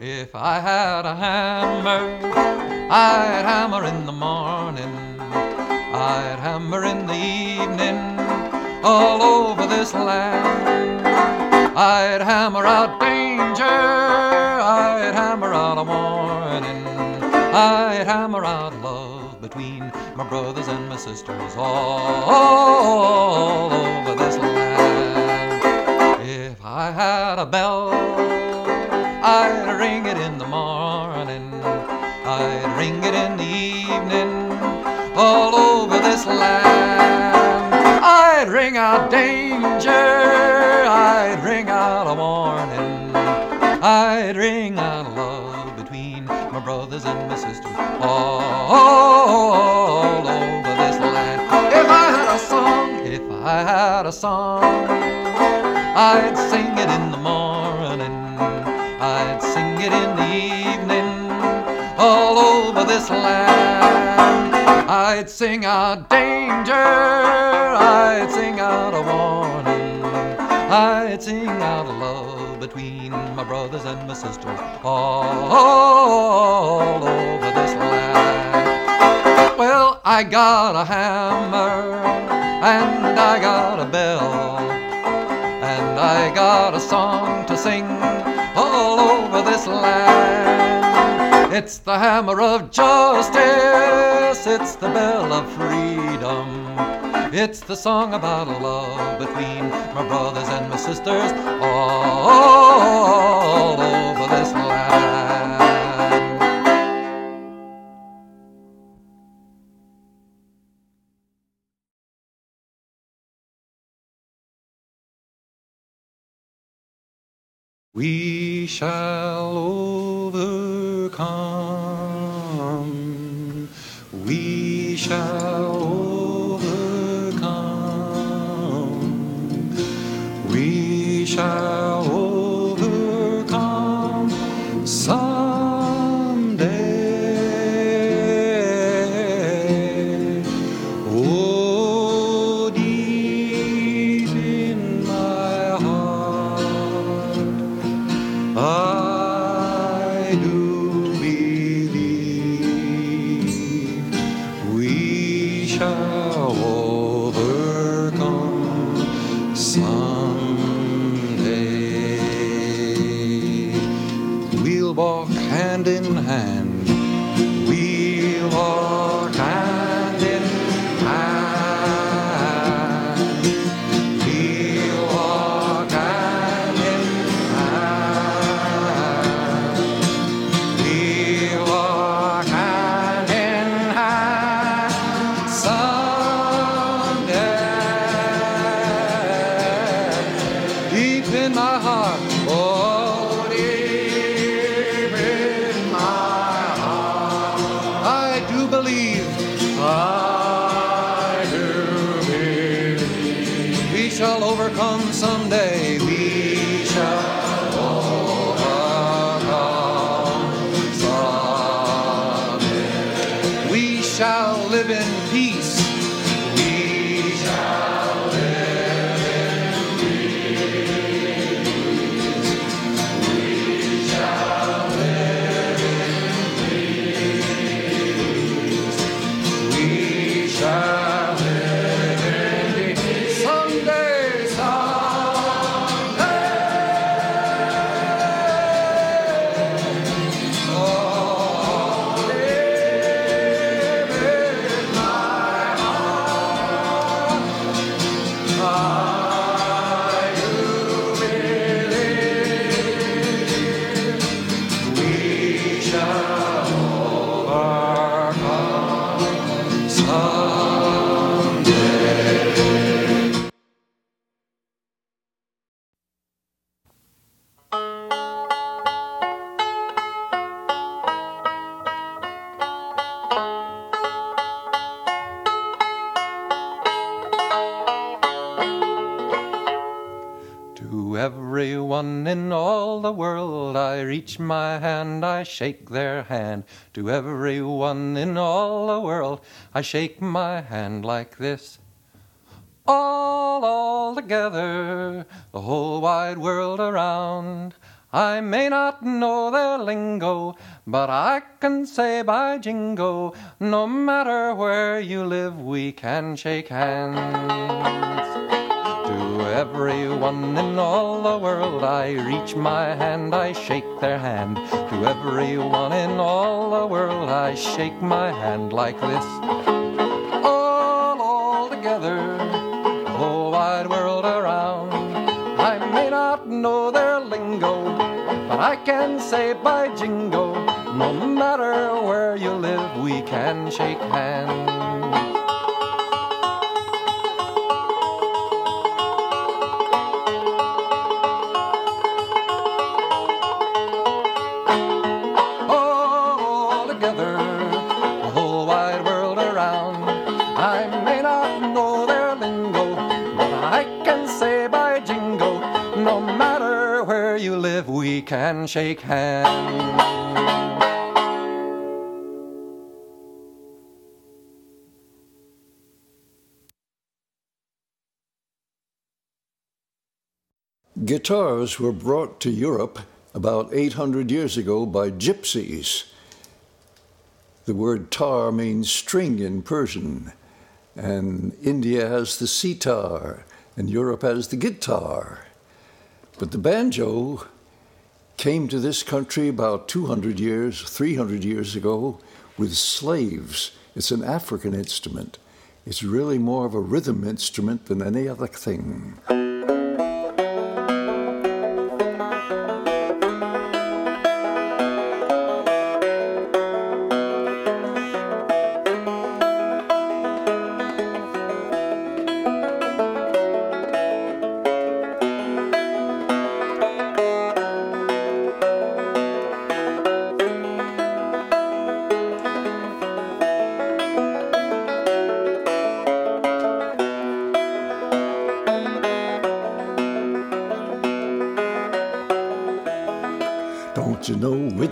If I had a hammer, I'd hammer in the morning, I'd hammer in the evening, all over this land. I'd hammer out danger, I'd hammer out a warning, I'd hammer out love between my brothers and my sisters all, all over this land. If I had a bell, my brothers and my sisters all over this land. If I had a song, if I had a song, I'd sing it in the morning, I'd sing it in the evening, all over this land. I'd sing out danger, I'd sing out a warning, I'd sing out love between my brothers and my sisters all over this land. Well, I got a hammer and I got a bell and I got a song to sing all over this land. It's the hammer of justice, it's the bell of freedom. It's the song about love between my brothers and my sisters all over this land. We shall overcome. We shall walk hand in hand. Shall To everyone in all the world I reach my hand, I shake their hand. To everyone in all the world I shake my hand like this. All, all together, the whole wide world around. I may not know their lingo, but I can say by jingo, no matter where you live, we can shake hands. Everyone in all the world, I reach my hand, I shake their hand. To everyone in all the world, I shake my hand like this. All, all together, the whole wide world around. I may not know their lingo, but I can say by jingo, no matter where you live, we can shake hands. I may not know their lingo, but I can say by jingo, no matter where you live, we can shake hands. Guitars were brought to Europe about 800 years ago by gypsies. The word tar means string in Persian, and India has the sitar, and Europe has the guitar. But the banjo came to this country about 200 years, 300 years ago with slaves. It's an African instrument. It's really more of a rhythm instrument than any other thing.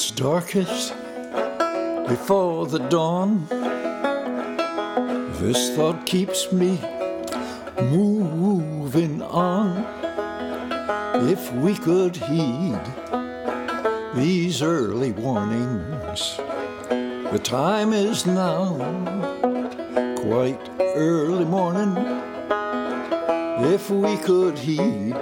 It's darkest before the dawn? This thought keeps me moving on. If we could heed these early warnings, the time is now quite early morning. If we could heed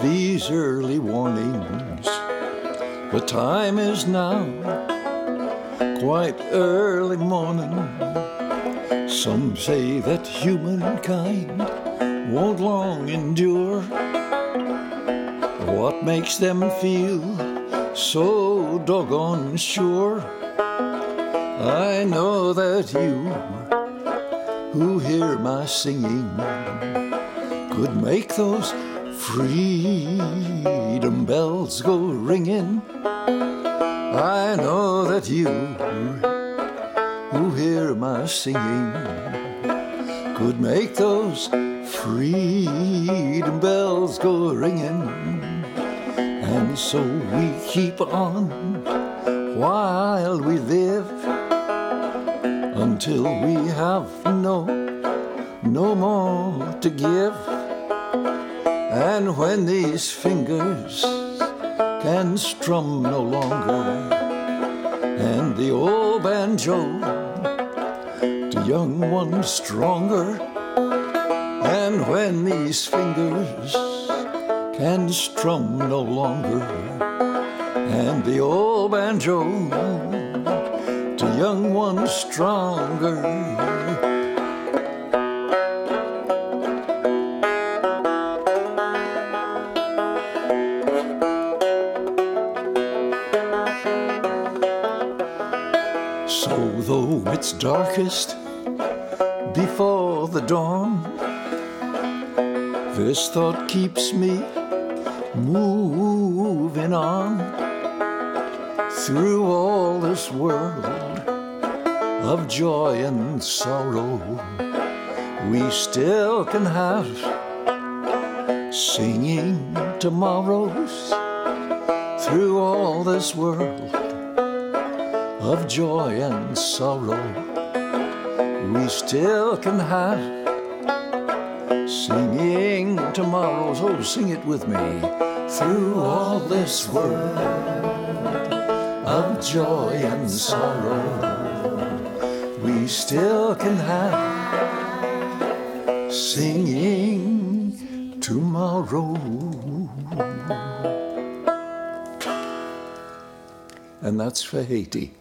these early warnings. The time is now quite early morning. Some say that humankind won't long endure. What makes them feel so doggone sure? I know that you who hear my singing could make those freedom bells go ringing. I know that you who hear my singing could make those freedom bells go ringing. And so we keep on while we live until we have no no more to give. And when these fingers can strum no longer, and the old banjo to young ones stronger, and when these fingers can strum no longer, and the old banjo to young ones stronger. It's darkest before the dawn, this thought keeps me moving on through all this world of joy and sorrow. We still can have singing tomorrows through all this world of joy and sorrow. We still can have singing tomorrows. Oh, sing it with me. through all this world of joy and sorrow, we still can have singing tomorrow. And that's for Haiti.